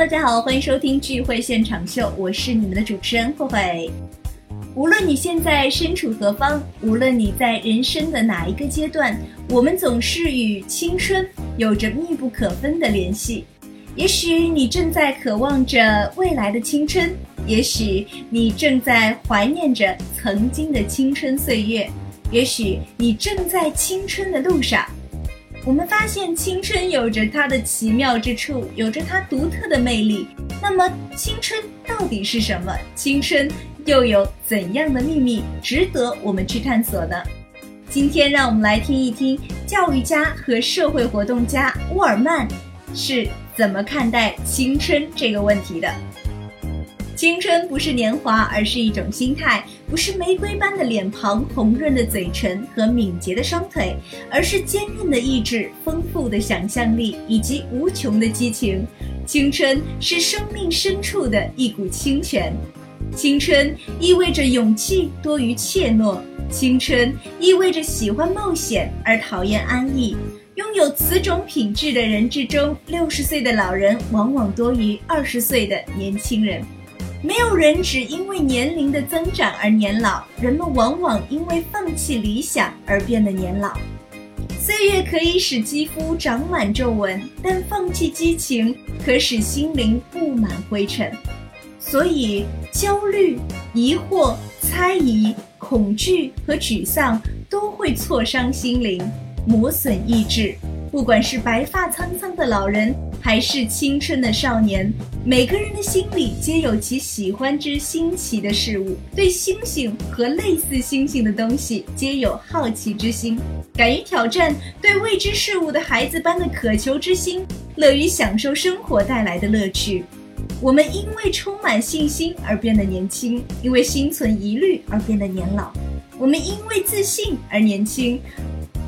大家好，欢迎收听聚会现场秀，我是你们的主持人慧慧。无论你现在身处何方，无论你在人生的哪一个阶段，我们总是与青春有着密不可分的联系。也许你正在渴望着未来的青春，也许你正在怀念着曾经的青春岁月，也许你正在青春的路上。我们发现青春有着它的奇妙之处，有着它独特的魅力。那么，青春到底是什么？青春？又有怎样的秘密值得我们去探索呢？今天让我们来听一听教育家和社会活动家沃尔曼是怎么看待青春这个问题的。青春不是年华，而是一种心态；不是玫瑰般的脸庞、红润的嘴唇和敏捷的双腿，而是坚韧的意志、丰富的想象力以及无穷的激情。青春是生命深处的一股清泉。青春意味着勇气多于怯懦，青春意味着喜欢冒险而讨厌安逸。拥有此种品质的人之中，六十岁的老人往往多于二十岁的年轻人。没有人只因为年龄的增长而年老，人们往往因为放弃理想而变得年老。岁月可以使肌肤长满皱纹，但放弃激情可使心灵布满灰尘。所以，焦虑、疑惑、猜疑、恐惧和沮丧都会挫伤心灵，磨损意志。不管是白发苍苍的老人，还是青春的少年，每个人的心里皆有其喜欢之新奇的事物，对星星和类似星星的东西皆有好奇之心，敢于挑战对未知事物的孩子般的渴求之心，乐于享受生活带来的乐趣。我们因为充满信心而变得年轻，因为心存疑虑而变得年老；我们因为自信而年轻，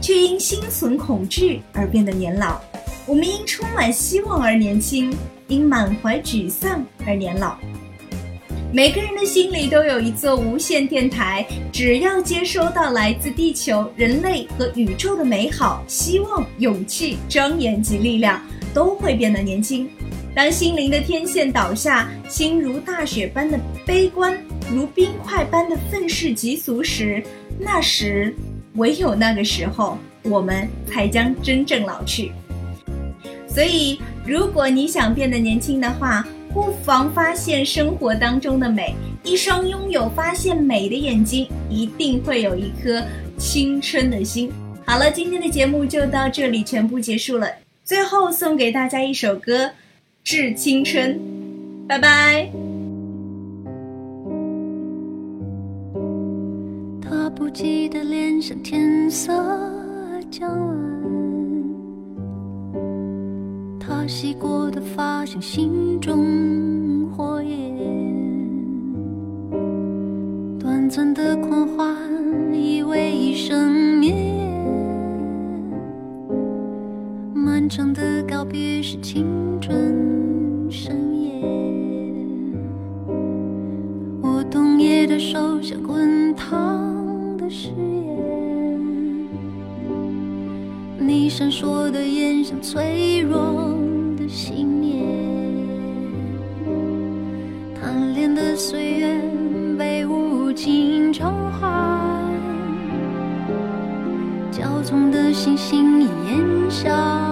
却因心存恐惧而变得年老；我们因充满希望而年轻，因满怀沮丧而年老。每个人的心里都有一座无线电台，只要接收到来自地球、人类和宇宙的美好、希望、勇气、庄严及力量，都会变得年轻。当心灵的天线倒下，心如大雪般的悲观，如冰块般的愤世嫉俗时，那时，唯有那个时候，我们才将真正老去。所以，如果你想变得年轻的话，不妨发现生活当中的美。一双拥有发现美的眼睛，一定会有一颗青春的心。好了，今天的节目就到这里，全部结束了。最后送给大家一首歌。致青春，拜拜。他不羁的脸像天色将晚，洗过的发像心中火焰，短暂的狂欢以为一生灭，漫长的告别是青春。盛宴，我冬夜的手像滚烫的誓言，你闪烁的眼像脆弱信念，贪恋的岁月被无情召唤，骄纵的星星已烟消